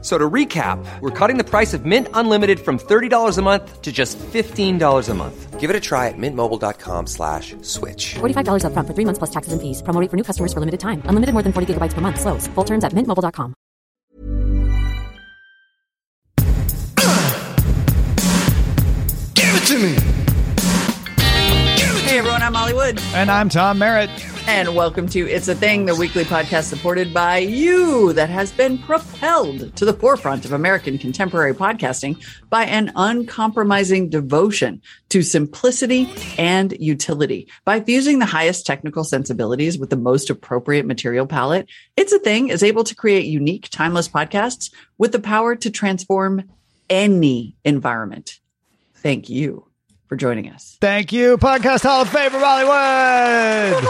F- So to recap, we're cutting the price of Mint Unlimited from $30 a month to just $15 a month. Give it a try at mintmobile.com slash switch. $45 upfront for three months plus taxes and fees. Promo rate for new customers for limited time. Unlimited more than 40 gigabytes per month. Slows. Full terms at mintmobile.com. Give it to me. Hey everyone, I'm Molly Wood, And I'm Tom Merritt. And welcome to It's a Thing, the weekly podcast supported by you that has been propelled to the forefront of American contemporary podcasting by an uncompromising devotion to simplicity and utility. By fusing the highest technical sensibilities with the most appropriate material palette, It's a Thing is able to create unique, timeless podcasts with the power to transform any environment. Thank you for joining us. Thank you, Podcast Hall of Fame Famer Molly Wood.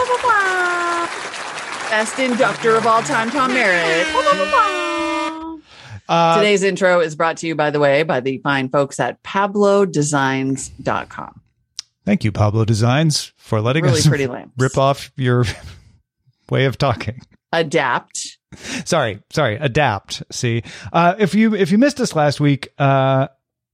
Best inductor of all time, Tom Merritt. Uh, Today's intro is brought to you, by the way, by the fine folks at PabloDesigns.com. thank you, Pablo Designs, for letting Really us pretty lamps. rip off your way of talking. Adapt. Sorry, sorry, adapt. See, uh, if you if you missed us last week, uh,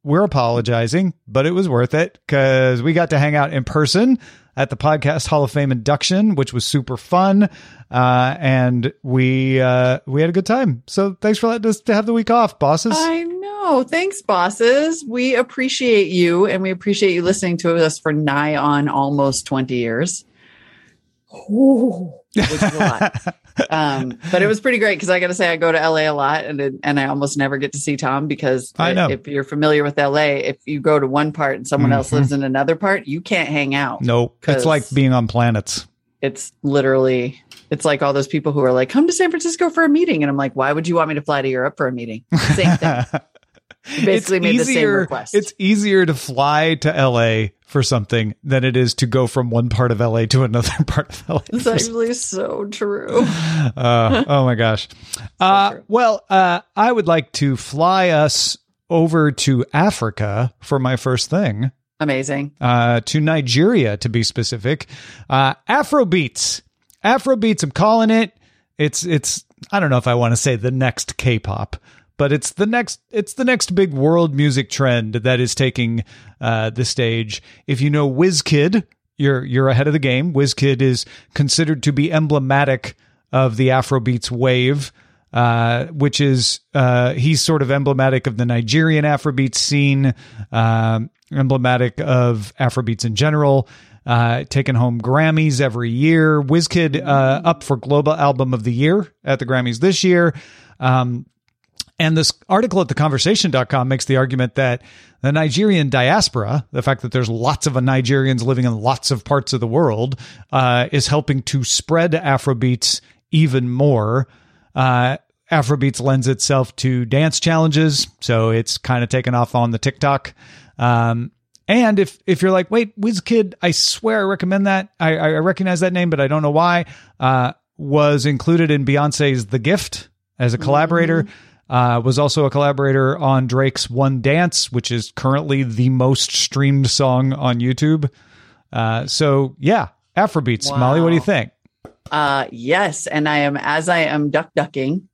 we're apologizing, but it was worth it because we got to hang out in person at the Podcast Hall of Fame induction, which was super fun, uh, and we uh, we had a good time. So thanks for letting us to have the week off, bosses. I know. Thanks, bosses. We appreciate you and we appreciate you listening to us for nigh on almost 20 years. Ooh, which is a lot. um, but it was pretty great because I got to say I go to LA a lot and it, and I almost never get to see Tom because I know. if you're familiar with LA, if you go to one part and someone else Mhm. lives in another part, you can't hang out. No, it's like being on planets. It's literally it's like all those people who are like, come to San Francisco for a meeting. And I'm like, why would you want me to fly to Europe for a meeting? Same thing. basically made the same request. It's easier to fly to LA for something than it is to go from one part of LA to another part of LA. It's actually so true. Uh, oh my gosh. Uh, true. well, uh, I would like to fly us over to Africa for my first thing, Amazing. uh, to Nigeria to be specific. Uh, Afrobeats. Afrobeats, I'm calling it. It's, it's, I don't know if I want to say the next K-pop, but it's the next, it's the next big world music trend that is taking, uh, the stage. If you know WizKid, you're, you're ahead of the game. WizKid is considered to be emblematic of the Afrobeats wave. Uh, which is uh, he's sort of emblematic of the Nigerian Afrobeats scene, um, emblematic of Afrobeats in general. Uh, taking home Grammys every year. WizKid uh, up for Global Album of the Year at the Grammys this year. Um, and this article at theconversation.com makes the argument that the Nigerian diaspora, the fact that there's lots of Nigerians living in lots of parts of the world, uh, is helping to spread Afrobeats even more. Uh, Afrobeats lends itself to dance challenges, so it's kind of taken off on the TikTok. Um, and if if you're like, wait, WizKid, I swear I recommend that. I, I recognize that name, but I don't know why. Uh, was included in Beyonce's The Gift as a collaborator. Uh, was also a collaborator on Drake's One Dance, which is currently the most streamed song on YouTube. Uh, so yeah, Afrobeats. Molly, what do you think? Uh, yes. And I am, as I am duck ducking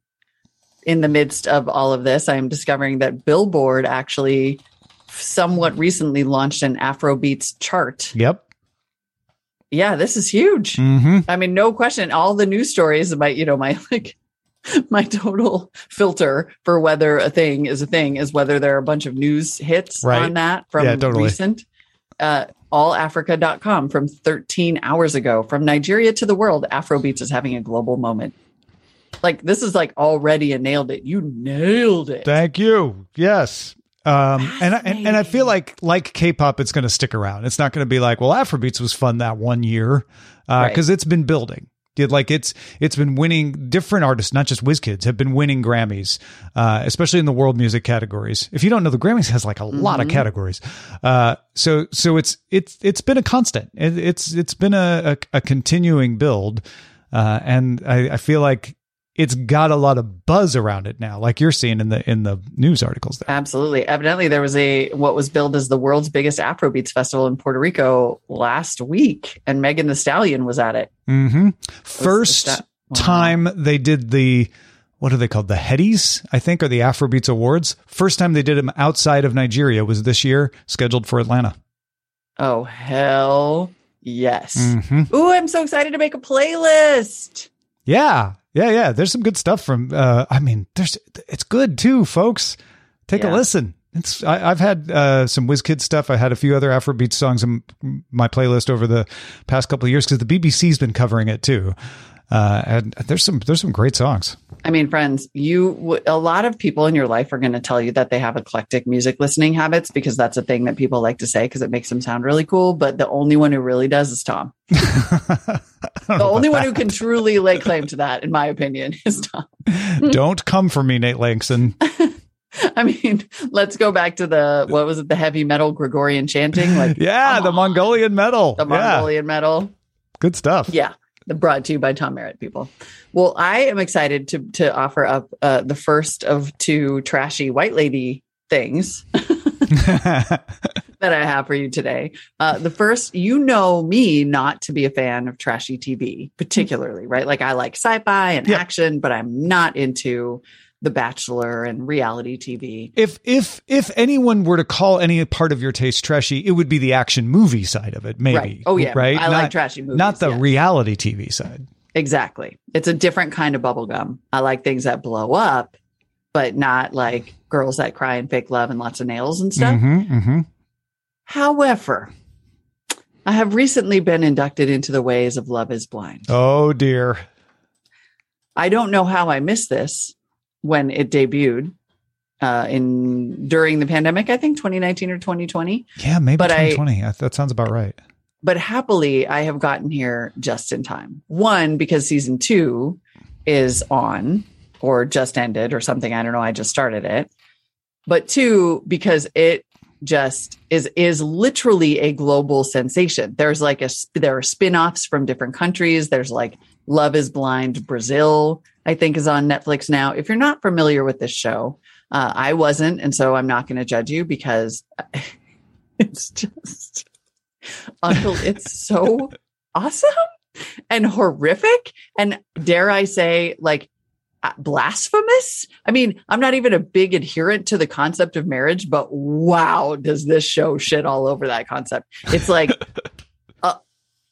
in the midst of all of this, I am discovering that Billboard actually somewhat recently launched an Afrobeats chart. Yep. Yeah, this is huge. Mm-hmm. I mean, no question. All the news stories, about, you know, my like, my total filter for whether a thing is a thing is whether there are a bunch of news hits Right. on that from Yeah, totally. recent. Uh, allafrica.com from 13 hours ago. From Nigeria to the world, Afrobeats is having a global moment. Like, this is like already a nailed it. You nailed it. Thank you. Yes. Um, and, I, and and I feel like like K-pop, it's going to stick around. It's not going to be like, well, Afrobeats was fun that one year because Right. it's been building. Did like it's it's been winning different artists, not just WizKids, have been winning Grammys, uh, especially in the world music categories. If you don't know, the Grammys has like a lot of categories. Uh, so so it's it's it's been a constant. It, it's it's been a, a, a continuing build, uh, and I, I feel like it's got a lot of buzz around it now, like you're seeing in the in the news articles there. Absolutely. Evidently, there was a what was billed as the world's biggest Afrobeats festival in Puerto Rico last week, and Megan Thee Stallion was at it. Mm-hmm. First that- wow. time they did the what are they called? The Headies, I think, or the Afrobeats Awards. First time they did them outside of Nigeria was this year, scheduled for Atlanta. Oh hell yes! Mm-hmm. Ooh, I'm so excited to make a playlist. Yeah, yeah, yeah. There's some good stuff from. Uh, I mean, there's it's good too, folks. Take Yeah. a listen. It's I, I've had uh, some WizKid stuff. I had a few other Afrobeat songs in my playlist over the past couple of years because the BBC's been covering it too. Uh, and there's some there's some great songs. I mean, friends, you a lot of people in your life are going to tell you that they have eclectic music listening habits because that's a thing that people like to say because it makes them sound really cool. But the only one who really does is Tom. The only one who can truly lay claim to that, in my opinion, is Tom. Don't come for me, Nate Langston. I mean, let's go back to the what was it, the heavy metal Gregorian chanting, like Yeah, the on, Mongolian metal. the yeah, Mongolian metal. good stuff. Yeah, brought to you by Tom Merritt, people. Well, I am excited to to offer up uh, the first of two trashy white lady things that I have for you today. Uh, the first, you know me not to be a fan of trashy TV, particularly, right? Like I like sci-fi and Yeah. action, but I'm not into The Bachelor and reality TV. if if if anyone were to call any part of your taste trashy, it would be the action movie side of it, maybe. Right. Oh, yeah. Right. I like trashy movies, Not the yes. reality TV side. Exactly. It's a different kind of bubblegum. I like things that blow up, but not like girls that cry and fake love and lots of nails and stuff. hmm hmm However, I have recently been inducted into the ways of Love is Blind. Oh dear. I don't know how I missed this when it debuted uh, in during the pandemic, I think 2019 or 2020. Yeah, maybe But 2020. I, that sounds about right. But happily, I have gotten here just in time. One, because season two is on or just ended or something. I don't know. I just started it. But two, because it just is is literally a global sensation. There's like a there are spin-offs from different countries. There's like Love is Blind Brazil, I think is on Netflix now. If you're not familiar with this show, uh, I wasn't, and so I'm not going to judge you because it's just Uncle, it's so awesome and horrific and dare I say, like uh, blasphemous. I mean, I'm not even a big adherent to the concept of marriage, but wow, does this show shit all over that concept? It's like, uh,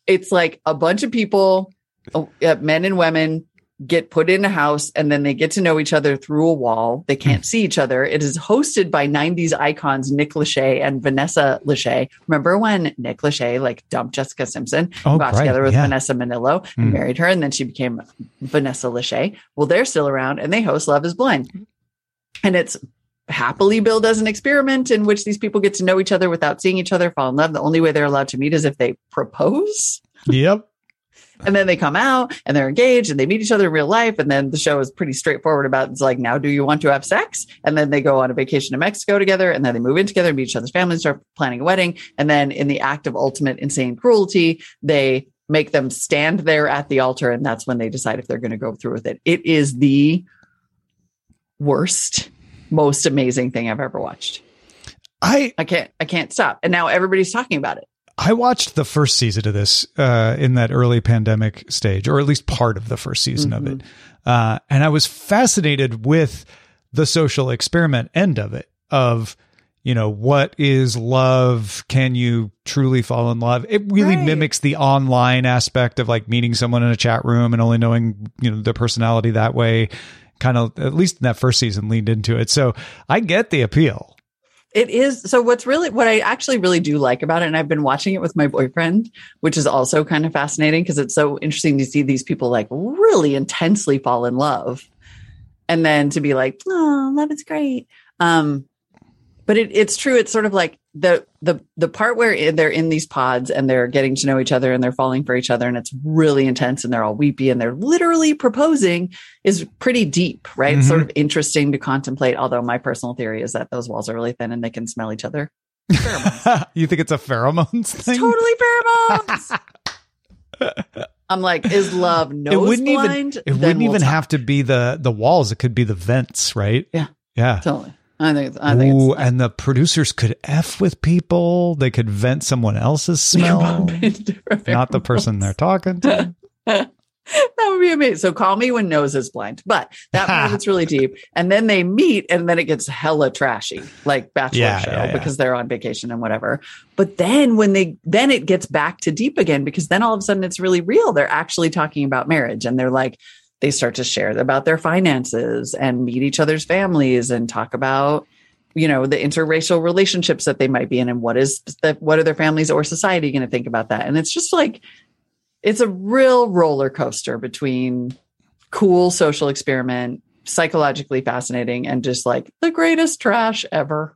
it's like a bunch of people, uh, men and women, get put in a house and then they get to know each other through a wall. They can't see each other. It is hosted by 90s icons Nick Lachey and Vanessa Lachey. Remember when Nick Lachey like dumped Jessica Simpson, Oh, got right, together with yeah. Vanessa Minnillo and Mm. married her, and then she became Vanessa Lachey. Well, they're still around and they host Love is Blind. And it's happily billed as an experiment in which these people get to know each other without seeing each other, fall in love. The only way they're allowed to meet is if they propose. Yep. And then they come out and they're engaged and they meet each other in real life. And then the show is pretty straightforward about it's like, now do you want to have sex? And then they go on a vacation to Mexico together and then they move in together, and meet each other's families, and start planning a wedding. And then in the act of ultimate insane cruelty, they make them stand there at the altar. And that's when they decide if they're going to go through with it. It is the worst, most amazing thing I've ever watched. I I can't, I can't stop. And now everybody's talking about it. I watched the first season of this uh, in that early pandemic stage, or at least part of the first season of it, uh, and I was fascinated with the social experiment end of it. Of you know what is love? Can you truly fall in love? It really Right. mimics the online aspect of like meeting someone in a chat room and only knowing you know their personality that way. Kind of at least in that first season leaned into it, so I get the appeal. It is. So what's really, what I actually really do like about it, and I've been watching it with my boyfriend, which is also kind of fascinating because it's so interesting to see these people like really intensely fall in love. And then to be like, oh, love is great. Um, but it, it's true. It's sort of like the, the, the part where they're in these pods and they're getting to know each other and they're falling for each other and it's really intense and they're all weepy and they're literally proposing is pretty deep, right? It's sort mm-hmm. of interesting to contemplate. Although my personal theory is that those walls are really thin and they can smell each other. You think it's a pheromones It's thing? totally pheromones. I'm like, is love nose it wouldn't blind? even it wouldn't we'll even talk. have to be the the walls. It could be the vents, right? Yeah. Yeah. Totally. I think. I think. Ooh, and the producers could f with people. They could vent someone else's smell, not the person they're talking to. that would be amazing. So call me when nose is blind. But that it's really deep. And then they meet and then it gets hella trashy, like Bachelor Yeah, show, yeah, yeah. because they're on vacation and whatever. But then when they then it gets back to deep again because then all of a sudden it's really real. They're actually talking about marriage and they're like they start to share about their finances and meet each other's families and talk about you know the interracial relationships that they might be in and what is the, what are their families or society going to think about that. And it's just like it's a real roller coaster between cool social experiment psychologically fascinating and just like the greatest trash ever.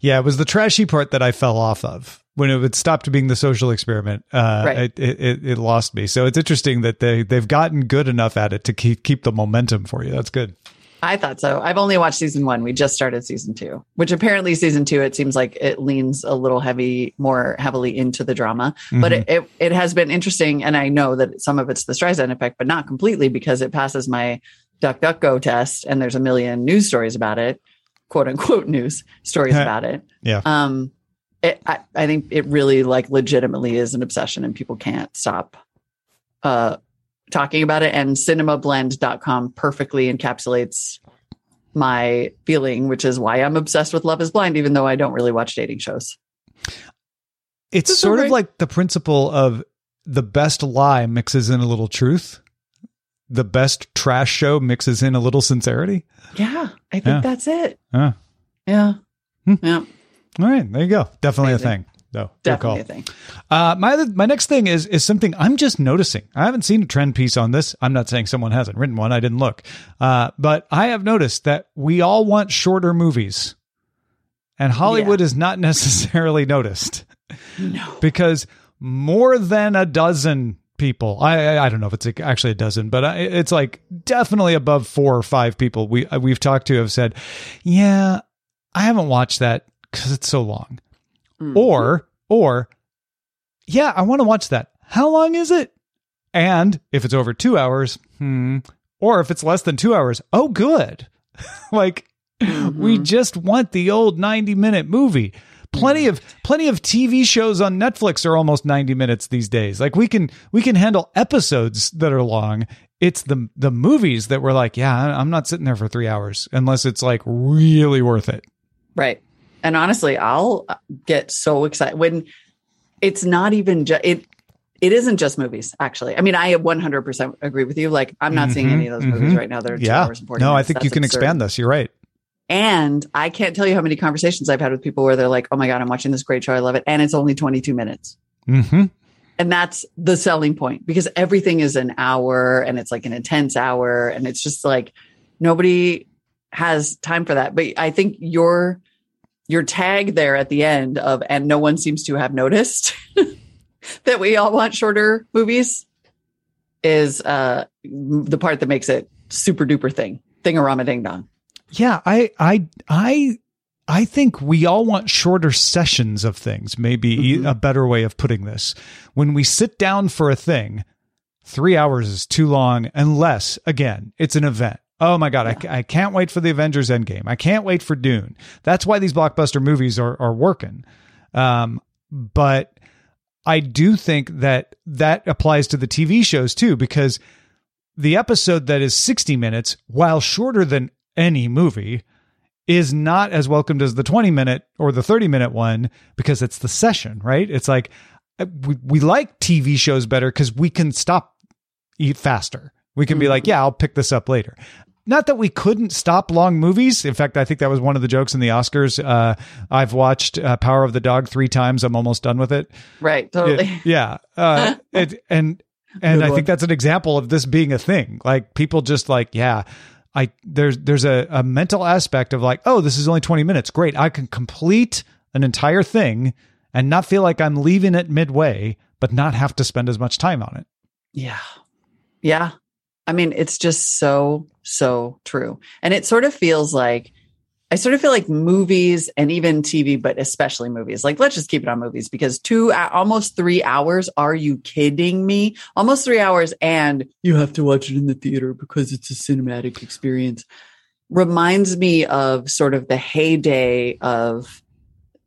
Yeah, it was the trashy part that I fell off of when it would stop being the social experiment. Uh, Right. it, it, it, lost me. So it's interesting that they they've gotten good enough at it to keep keep the momentum for you. That's good. I thought so. I've only watched season one. We just started season two, which apparently season two, it seems like it leans a little heavy, more heavily into the drama. But it, it, it has been interesting. And I know that some of it's the Streisand effect, but not completely because it passes my Duck Duck Go test and there's a million news stories about it, quote unquote news stories about it. Yeah. Um, it, I, I think it really like legitimately is an obsession and people can't stop uh, talking about it. And cinemablend.com perfectly encapsulates my feeling, which is why I'm obsessed with Love is Blind, even though I don't really watch dating shows. It's That's sort all of like the principle of the best lie mixes in a little truth. The best trash show mixes in a little sincerity. Yeah, I think Yeah. that's it. Huh. Yeah. Hmm. Yeah, All right, there you go. Definitely Amazing. a thing. No, definitely a thing. Uh, my other, my next thing is is something I'm just noticing. I haven't seen a trend piece on this. I'm not saying someone hasn't written one. I didn't look, uh, but I have noticed that we all want shorter movies, and Hollywood is not necessarily noticed No. because more than a dozen people. I I, I don't know if it's actually a dozen, but I, it's like definitely above four or five people we we've talked to have said, yeah, I haven't watched that because it's so long. Mm. or or yeah i want to watch that. How long is it? And if it's over two hours hmm or if it's less than two hours oh good. Like we just want the old 90 minute movie. Plenty of plenty of tv shows on netflix are almost 90 minutes these days. Like we can we can handle episodes that are long. It's the the movies that we're like yeah i'm not sitting there for three hours unless it's like really worth it. Right. And honestly, I'll get so excited when it's not even just it. It isn't just movies, actually. I mean, I 100% agree with you. Like, I'm not seeing Mhm, any of those movies mhm. right now. They're yeah hours and 40 no i think you can absurd. expand this you're right And I can't tell you how many conversations I've had with people where they're like, "Oh my god, I'm watching this great show. I love it," and it's only 22 minutes. mm-hmm And that's the selling point because everything is an hour and it's like an intense hour. And it's just like nobody has time for that. But I think your your tag there at the end of and no one seems to have noticed that we all want shorter movies is uh the part that makes it super duper thing. Thingorama ding dong. Yeah, I I I I think we all want shorter sessions of things. Maybe Mhm. a better way of putting this. When we sit down for a thing, 3 hours is too long unless again, it's an event. Oh my god, I I, I can't wait for the Avengers Endgame. I can't wait for Dune. That's why these blockbuster movies are are working. Um but I do think that that applies to the TV shows too because the episode that is 60 minutes, while shorter than any movie, is not as welcomed as the 20 minute or the 30 minute one because it's the session, right? It's like uh, we, we like TV shows better because we can stop eat faster. We can be like, yeah, I'll pick this up later. Not that we couldn't stop long movies. In fact, I think that was one of the jokes in the Oscars. Uh, I've watched uh, Power of the Dog three times. I'm almost done with it. Right, totally. Yeah. yeah. Uh, it, and and Good I one. think that's an example of this being a thing. Like people just like, yeah, I there's there's a, a mental aspect of like, oh, this is only 20 minutes. Great. I can complete an entire thing and not feel like I'm leaving it midway, but not have to spend as much time on it. Yeah. Yeah. I mean, it's just so, so true. And it sort of feels like I sort of feel like movies and even TV, but especially movies. Like, let's just keep it on movies because two, almost three hours. Are you kidding me? Almost three hours, and you have to watch it in the theater because it's a cinematic experience. Reminds me of sort of the heyday of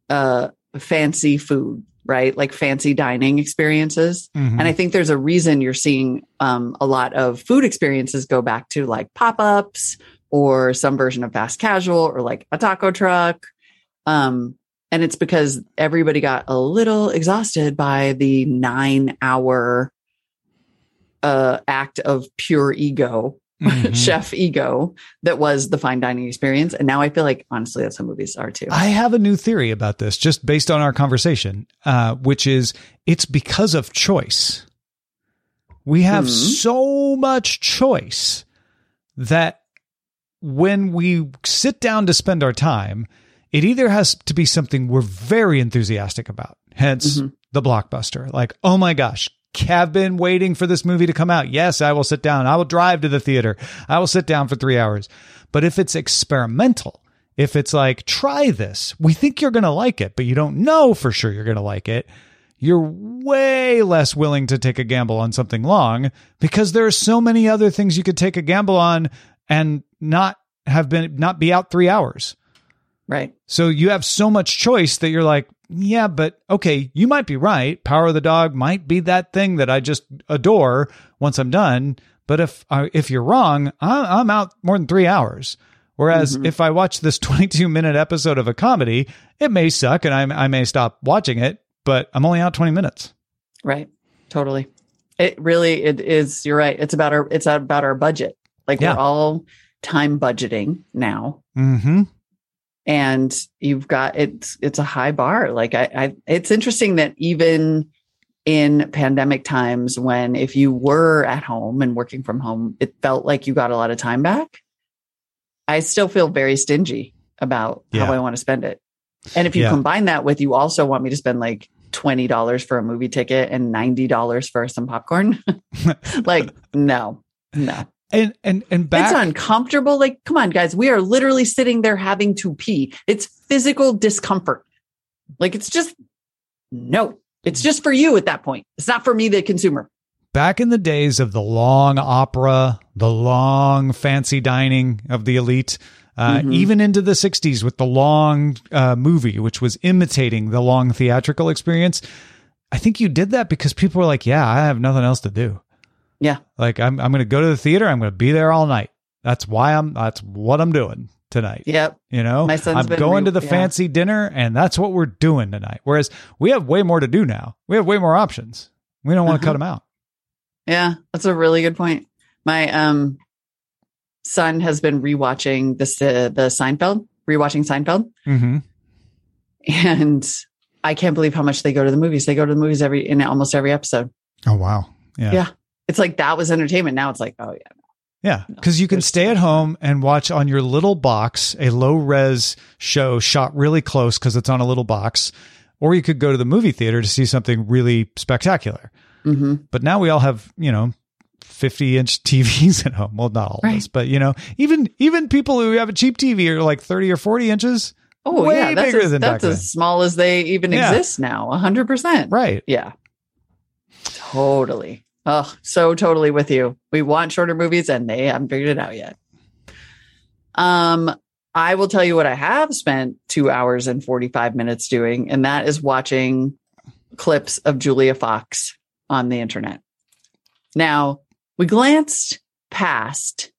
uh, fancy food, right? Like fancy dining experiences. Mhm. And I think there's a reason you're seeing um, a lot of food experiences go back to like pop ups or some version of fast casual or like a taco truck. Um, and it's because everybody got a little exhausted by the nine hour uh, act of pure ego, Mhm. chef ego that was the fine dining experience. And now I feel like honestly, that's how movies are too. I have a new theory about this, just based on our conversation, uh, which is it's because of choice. We have Mhm. so much choice that when we sit down to spend our time, it either has to be something we're very enthusiastic about, hence Mhm. the blockbuster. Like, oh my gosh, have been waiting for this movie to come out. Yes, I will sit down. I will drive to the theater. I will sit down for three hours. But if it's experimental, if it's like, try this, we think you're going to like it, but you don't know for sure you're going to like it, you're way less willing to take a gamble on something long because there are so many other things you could take a gamble on and not have been, not be out three hours. right. So you have so much choice that you're like, yeah, but okay, you might be right. Power of the dog might be that thing that I just adore once I'm done. But if uh, if you're wrong, I- I'm out more than three hours. Whereas if I watch this 22 minute episode of a comedy, it may suck and I, I may stop watching it, but I'm only out 20 minutes. Right. Totally. It really it is you're right. It's about our it's about our budget. Like Yeah. we're all time budgeting now. Mm-hmm. And you've got it's it's a high bar. Like I, I it's interesting that even in pandemic times when if you were at home and working from home, it felt like you got a lot of time back. I still feel very stingy about Yeah. how I want to spend it. And if you Yeah. combine that with you also want me to spend like $20 for a movie ticket and $90 for some popcorn, like no, no. And and and back It's uncomfortable. Like, come on, guys. We are literally sitting there having to pee. It's physical discomfort. Like, it's just no. It's just for you at that point. It's not for me, the consumer. back in the days of the long opera, the long fancy dining of the elite, uh, Mhm. even into the 60s with the long uh, movie, which was imitating the long theatrical experience. I think you did that because people were like, yeah, I have nothing else to do. Yeah. Like I'm, I'm going to go to the theater. I'm going to be there all night. That's why I'm, that's what I'm doing tonight. Yep. You know, My son's I'm been going re- to the yeah. fancy dinner and that's what we're doing tonight. Whereas we have way more to do now. We have way more options. We don't want to Uh-huh. cut them out. Yeah. That's a really good point. My um son has been rewatching this uh, the Seinfeld, rewatching Seinfeld. Mm-hmm. And I can't believe how much they go to the movies. They go to the movies every in almost every episode. Oh, wow. Yeah. Yeah. It's like that was entertainment. Now it's like, oh yeah. Yeah, because you can stay at home and watch on your little box a low res show shot really close because it's on a little box, or you could go to the movie theater to see something really spectacular. hmm But now we all have, you know, 50 inch TVs at home. Well, not all of us, but you know, even even people who have a cheap TV are like 30 or 40 inches. Oh Way yeah, that's bigger as, than that's as small as they even Yeah. exist now. hundred percent. Right. Yeah. Totally. Oh, so totally with you. We want shorter movies and they haven't figured it out yet. Um, I will tell you what I have spent two hours and 45 minutes doing, and that is watching clips of Julia Fox on the internet. Now, we glanced past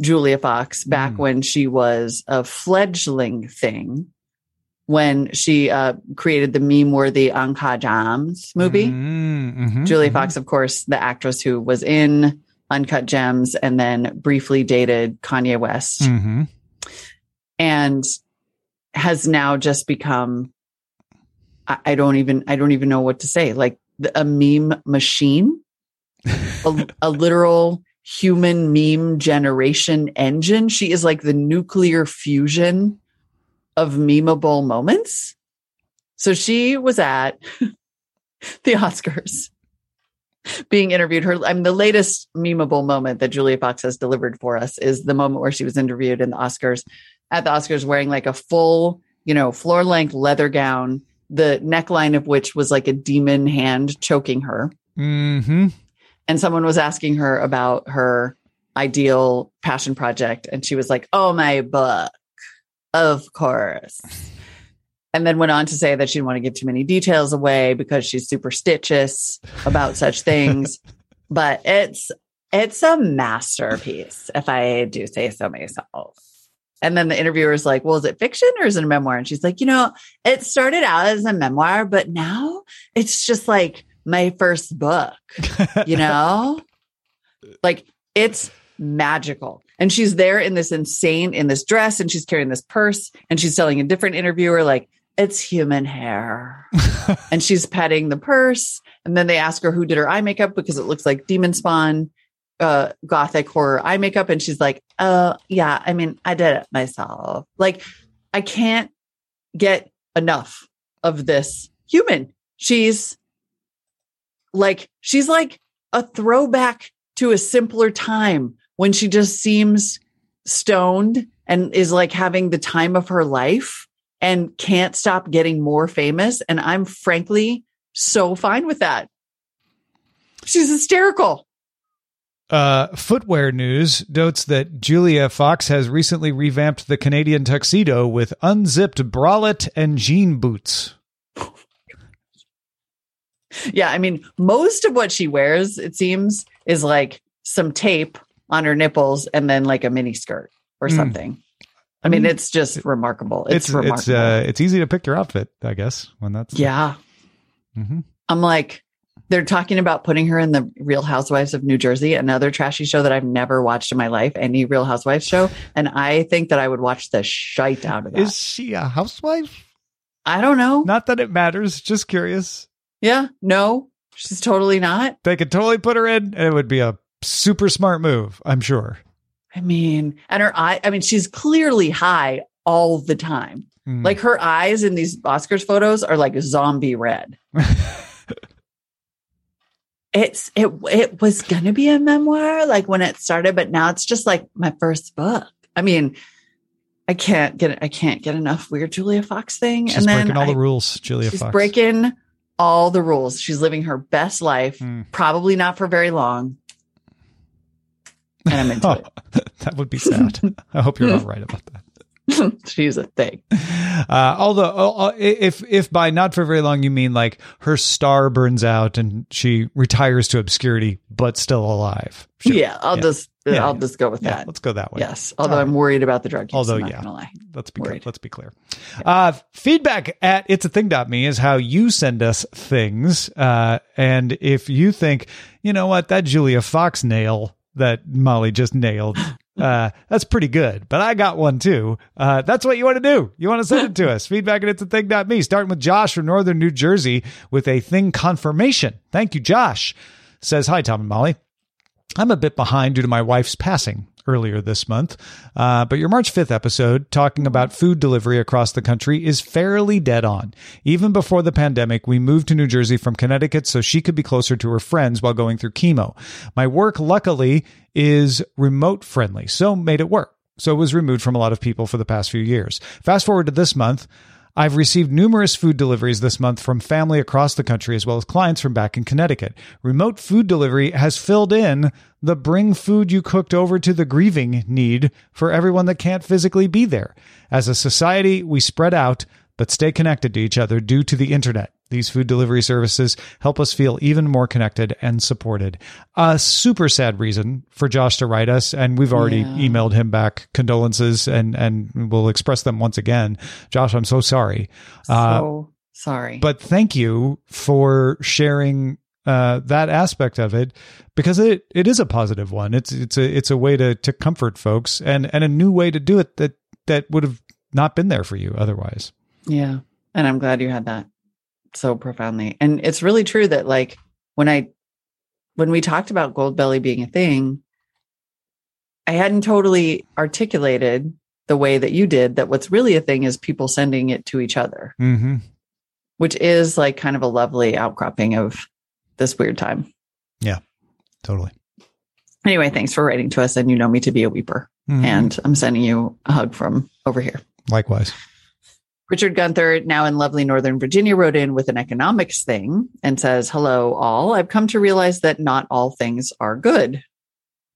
Julia Fox back Mm. when she was a fledgling thing, when she uh, created the meme worthy Uncut Gems movie. Mm-hmm. Julia Fox, of course, the actress who was in Uncut Gems and then briefly dated Kanye West Mm-hmm. and has now just become I, I don't even I don't even know what to say. Like the, a meme machine, a, a literal human meme generation engine. She is like the nuclear fusion of memeable moments. So she was at the Oscars being interviewed. Her, I mean, the latest memeable moment that Julia Fox has delivered for us is the moment where she was interviewed in the Oscars at the Oscars wearing like a full, you know, floor length leather gown, the neckline of which was like a demon hand choking her. Mm-hmm. And someone was asking her about her ideal passion project. And she was like, Oh, my book. Of course. And then went on to say that she didn't want to give too many details away because she's superstitious about such things. but it's it's a masterpiece, if I do say so myself. And then the interviewer is like, Well, is it fiction or is it a memoir? And she's like, You know, it started out as a memoir, but now it's just like my first book, you know? like it's magical. And she's there in this insane, in this dress, and she's carrying this purse, and she's telling a different interviewer, like, it's human hair. and she's petting the purse. And then they ask her who did her eye makeup because it looks like demon spawn uh gothic horror eye makeup and she's like uh yeah i mean i did it myself like i can't get enough of this human she's like she's like a throwback to a simpler time when she just seems stoned and is like having the time of her life and can't stop getting more famous. And i'm frankly so fine with that. She's hysterical. Uh, footwear news notes that Julia Fox has recently revamped the Canadian tuxedo with unzipped bralette and jean boots. Yeah, I mean, most of what she wears, it seems, is like some tape on her nipples and then like a mini skirt or Mm. something. I mean, Mm. it's just remarkable. It's, It's remarkable. it's uh, it's easy to pick your outfit, I guess, when that's yeah. Mhm. I'm like, they're talking about putting her in the Real Housewives of New Jersey, another trashy show that I've never watched in my life, any Real Housewives show. And I think that I would watch the shite out of that. Is she a housewife? I don't know. Not that it matters. Just curious. Yeah, no, she's totally not. They could totally put her in, and it would be a super smart move. I'm sure. I mean, and her eye, I mean, she's clearly high all the time. Mm. Like her eyes in these Oscars photos are like zombie red. It's it it was gonna be a memoir like when it started, but now it's just like my first book. I mean, I can't get I can't get enough weird Julia Fox thing. She's and then breaking all I- the rules, Julia she's Fox. breaking all the rules. She's living her best life, Mm. probably not for very long. And I'm into Oh, that would be sad. I hope you're not right about that. she's a thing. Uh, although, uh, if if by not for very long you mean like her star burns out and she retires to obscurity, but still alive. Sure. Yeah, I'll Yeah. just Yeah, I'll yeah. just go with that. let's go that way. Yes, although I'm worried about the drug use. Although, I'm not yeah. gonna lie. Let's be Worried. let's be clear. Uh, feedback at it's a thing.me is how you send us things. Uh, and if you think, you know what, that Julia Fox nail that Molly just nailed, uh, that's pretty good. But I got one too. Uh, that's what you want to do. You want to send it to us. Feedback at it's a thing.me, starting with Josh from Northern New Jersey with a thing confirmation. Thank you, Josh. Says, hi, Tom and Molly. I'm a bit behind due to my wife's passing earlier this month. Uh, but your March 5th episode talking about food delivery across the country is fairly dead on. Even before the pandemic, we moved to New Jersey from Connecticut so she could be closer to her friends while going through chemo. My work, luckily, is remote friendly, so made it work. So it was removed from a lot of people for the past few years. Fast forward to this month. I've received numerous food deliveries this month from family across the country as well as clients from back in Connecticut. Remote food delivery has filled in the bring food you cooked over to the grieving need for everyone that can't physically be there. As a society, we spread out but stay connected to each other due to the internet. These food delivery services help us feel even more connected and supported. A super sad reason for Josh to write us, and we've already Yeah. emailed him back condolences, and and we'll express them once again. Josh, I'm so sorry, uh, so sorry. but thank you for sharing uh, that aspect of it because it it is a positive one. It's it's a it's a way to to comfort folks and and a new way to do it that that would have not been there for you otherwise. Yeah. And I'm glad you had that so profoundly. And it's really true that like when I when we talked about Goldbelly being a thing, I hadn't totally articulated the way that you did that what's really a thing is people sending it to each other, Mm-hmm. which is like kind of a lovely outcropping of this weird time. Yeah. Totally. Anyway, thanks for writing to us and you know me to be a weeper. Mhm. And I'm sending you a hug from over here. Likewise. Richard Gunther, now in lovely Northern Virginia, wrote in with an economics thing and says, Hello, all. I've come to realize that not all things are good.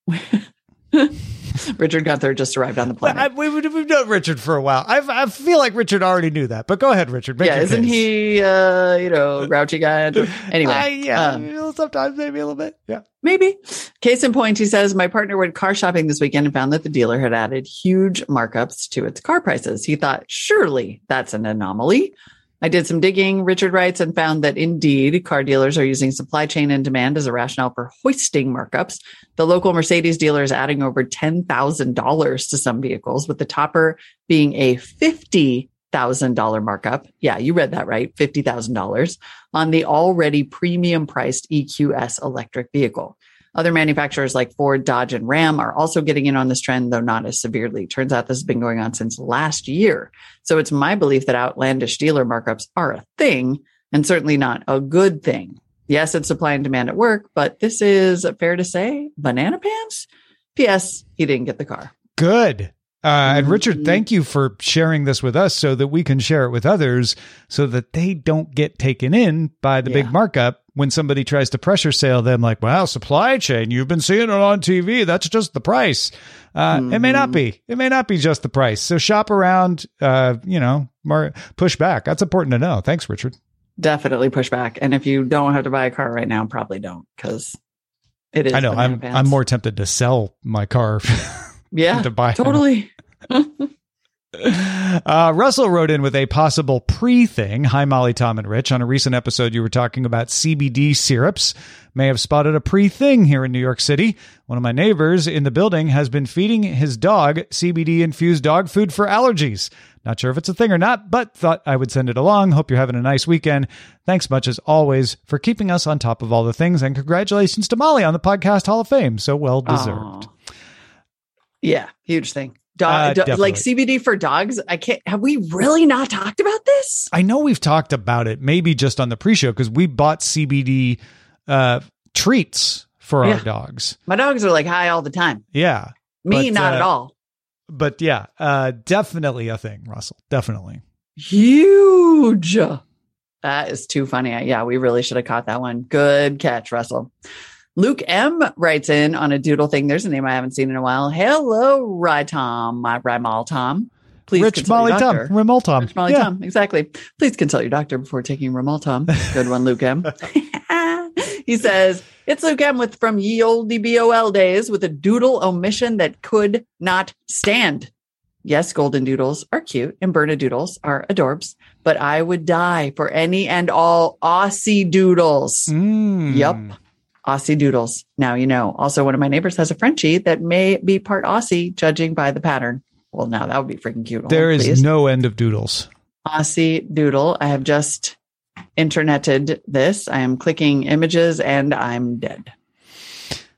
Richard Gunther just arrived on the planet. I, we, we've known Richard for a while. I, I feel like Richard already knew that, but go ahead, Richard. yeah, isn't case. he, uh, you know, grouchy guy? Anyway, I- yeah, um, sometimes maybe a little bit. Yeah. Maybe. Case in point, he says, My partner went car shopping this weekend and found that the dealer had added huge markups to its car prices. He thought, surely that's an anomaly. I did some digging, Richard writes, and found that indeed car dealers are using supply chain and demand as a rationale for hoisting markups. The local Mercedes dealer is adding over $10,000 to some vehicles, with the topper being a $50,000 markup. Yeah, you read that right. $50,000 on the already premium priced EQS electric vehicle. Other manufacturers like Ford, Dodge, and Ram are also getting in on this trend, though not as severely. Turns out this has been going on since last year. So it's my belief that outlandish dealer markups are a thing and certainly not a good thing. Yes, it's supply and demand at work, but this is fair to say banana pants. P.S. He didn't get the car. Good. Uh, and Richard, Mhm. thank you for sharing this with us so that we can share it with others so that they don't get taken in by the big markup when somebody tries to pressure sale them like, well, supply chain, you've been seeing it on TV. That's just the price. Uh, It may not be. It may not be just the price. So shop around, uh, you know, mar- push back. That's important to know. Thanks, Richard. Definitely push back. And if you don't have to buy a car right now, probably don't because it is. I know. I'm. I'm more tempted to sell my car yeah, to buy. totally. Uh, Russell wrote in with a possible pre thing. Hi, Molly, Tom, and Rich. On a recent episode, you were talking about CBD syrups. May have spotted a pre thing here in New York City. One of my neighbors in the building has been feeding his dog CBD infused dog food for allergies. Not sure if it's a thing or not, but thought I would send it along. Hope you're having a nice weekend. Thanks much as always for keeping us on top of all the things, and congratulations to Molly on the podcast Hall of Fame. So well deserved. Aw. Yeah, huge thing. Uh, Dog, do- like. CBD for dogs. I can't. Have we really not talked about this? I know we've talked about it, maybe just on the pre-show because we bought CBD uh, treats for our dogs. My dogs are like high all the time. Yeah, Me, But, not uh, at all. but yeah, uh, definitely a thing, Russell. Definitely. Huge. That is too funny. Yeah, we really should have caught that one. Good catch, Russell. Luke M writes in on a doodle thing. There's a name I haven't seen in a while. Hello, Rye Tom, my Rymal Tom. Please Rich Molly your Tom. Remol Tom. Rich Molly yeah. Tom, exactly. Please consult your doctor before taking Remol Tom. Good one, Luke M. he says, it's Luke M with from ye olde BOL days with a doodle omission that could not stand. Yes, golden doodles are cute and Bernedoodles are adorbs, but I would die for any and all Aussie doodles. Mm. Yup. Aussie doodles. Now you know. Also, one of my neighbors has a Frenchie that may be part Aussie, judging by the pattern. Well, now that would be freaking cute. There is please. no end of doodles. Aussie doodle. I have just interneted this. I am clicking images and I'm dead.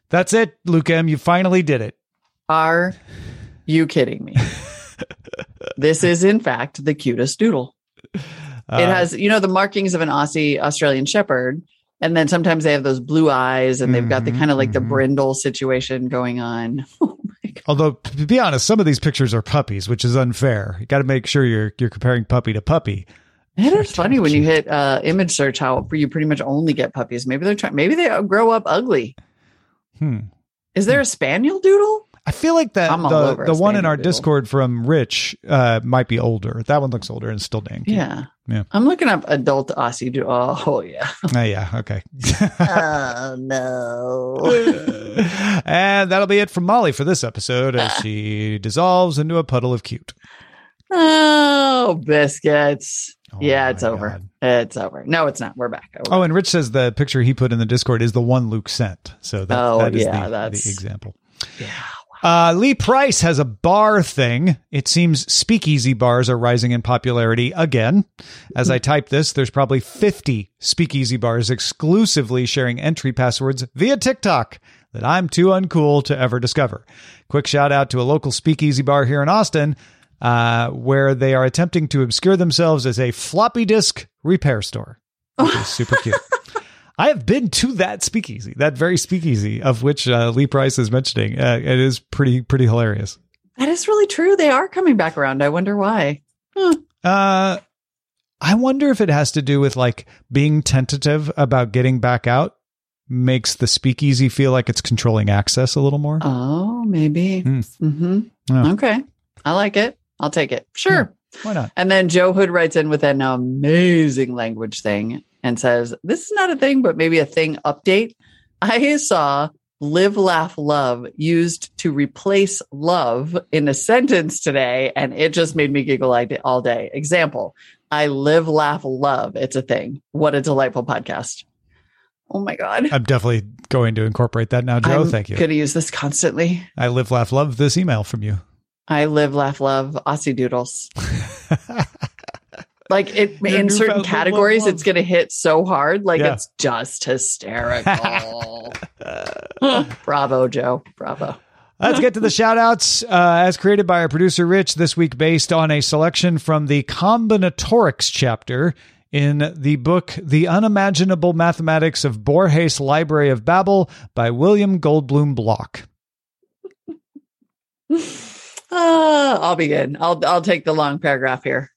That's it, Luke M. You finally did it. Are you kidding me? this is, in fact, the cutest doodle. Uh, it has, you know, the markings of an Aussie Australian Shepherd. And then sometimes they have those blue eyes and they've got the Mhm, kind of like the mhm. brindle situation going on. Oh my God. Although to be honest, some of these pictures are puppies, which is unfair. You got to make sure you're you're comparing puppy to puppy. It is funny when you hit uh, image search how you pretty much only get puppies. Maybe they're trying, maybe they grow up ugly. Hmm. Is there a spaniel doodle? I feel like that the the one in our Doodle. Discord from Rich uh, might be older. That one looks older and still dang. Yeah. Yeah. I'm looking up adult Aussie doodle. Oh, oh, yeah. Oh, yeah. Okay. oh, no. and that'll be it from Molly for this episode as she dissolves into a puddle of cute. Oh, biscuits. Oh yeah, it's over. God. It's over. No, it's not. We're back. Over. Oh, and Rich says the picture he put in the Discord is the one Luke sent. So that, Oh, that is yeah, the, that's- the example. yeah. Uh, Lee Price has a bar thing. It seems speakeasy bars are rising in popularity again. As I type this, there's probably 50 speakeasy bars exclusively sharing entry passwords via TikTok that I'm too uncool to ever discover. Quick shout out to a local speakeasy bar here in Austin, uh, where they are attempting to obscure themselves as a floppy disk repair store, which is super cute. I have been to that speakeasy, that very speakeasy of which uh, Lee Price is mentioning. Uh, it is pretty pretty hilarious. That is really true. They are coming back around. I wonder why. Huh. Uh, I wonder if it has to do with like being tentative about getting back out makes the speakeasy feel like it's controlling access a little more. Oh, maybe. Hmm. hmm Yeah. Okay. I like it. I'll take it. Sure. Why not? And then Joe Hood writes in with an amazing language thing and says, This is not a thing, but maybe a thing update. I saw live, laugh, love used to replace love in a sentence today, and it just made me giggle all day- Example I live, laugh, love. It's a thing. What a delightful podcast. Oh my God. I'm definitely going to incorporate that now, Joe. I'm Thank you. Going to use this constantly. I live, laugh, love this email from you. I live, laugh, love Aussie doodles. like it Your in certain categories, it's going to hit so hard. Like Yeah. it's just hysterical. Bravo, Joe. Bravo. Let's get to the shout outs uh, as created by our producer Rich this week, based on a selection from the combinatorics chapter in the book The Unimaginable Mathematics of Borges Library of Babel by William Goldbloom Bloch. Uh, I'll begin. I'll I'll take the long paragraph here.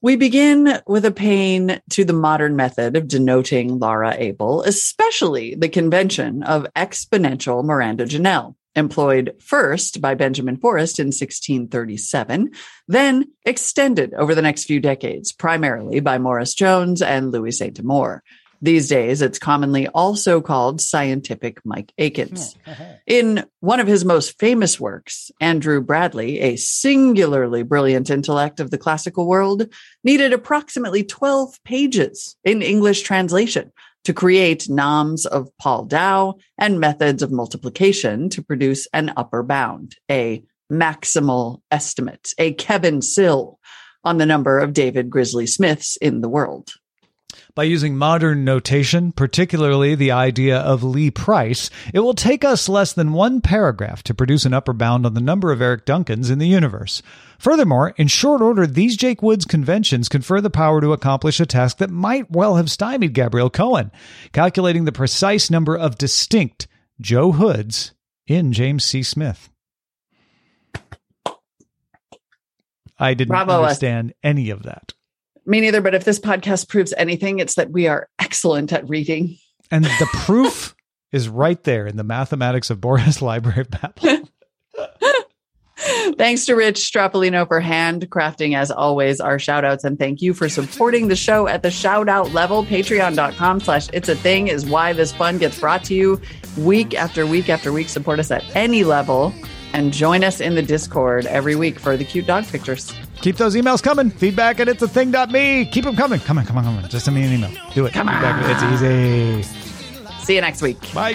We begin with a pain to the modern method of denoting Laura Abel, especially the convention of exponential Miranda Janelle, employed first by Benjamin Forrest in 1637, then extended over the next few decades, primarily by Morris Jones and Louis Saint Amour. These days, it's commonly also called scientific Mike Akins. Hmm. Uh-huh. In one of his most famous works, Andrew Bradley, a singularly brilliant intellect of the classical world, needed approximately 12 pages in English translation to create noms of Paul Dow and methods of multiplication to produce an upper bound, a maximal estimate, a Kevin Sill on the number of David Grizzly Smiths in the world. By using modern notation, particularly the idea of Lee Price, it will take us less than one paragraph to produce an upper bound on the number of Eric Duncans in the universe. Furthermore, in short order, these Jake Woods conventions confer the power to accomplish a task that might well have stymied Gabriel Cohen, calculating the precise number of distinct Joe Hoods in James C. Smith. I didn't Bravo, us. understand any of that. Me neither, but if this podcast proves anything, it's that we are excellent at reading. And the proof is right there in the mathematics of Borges Library of Babel. Thanks to Rich Strapolino for handcrafting, as always, our shout outs. And thank you for supporting the show at the shout out level. Patreon.com slash it's a thing is why this fun gets brought to you week after week after week. Support us at any level and join us in the Discord every week for the cute dog pictures. Keep those emails coming. Feedback at it's a thing.me. Keep them coming. Come on, come on, come on. Just send me an email. Do it. Come on. It's easy. See you next week. Bye.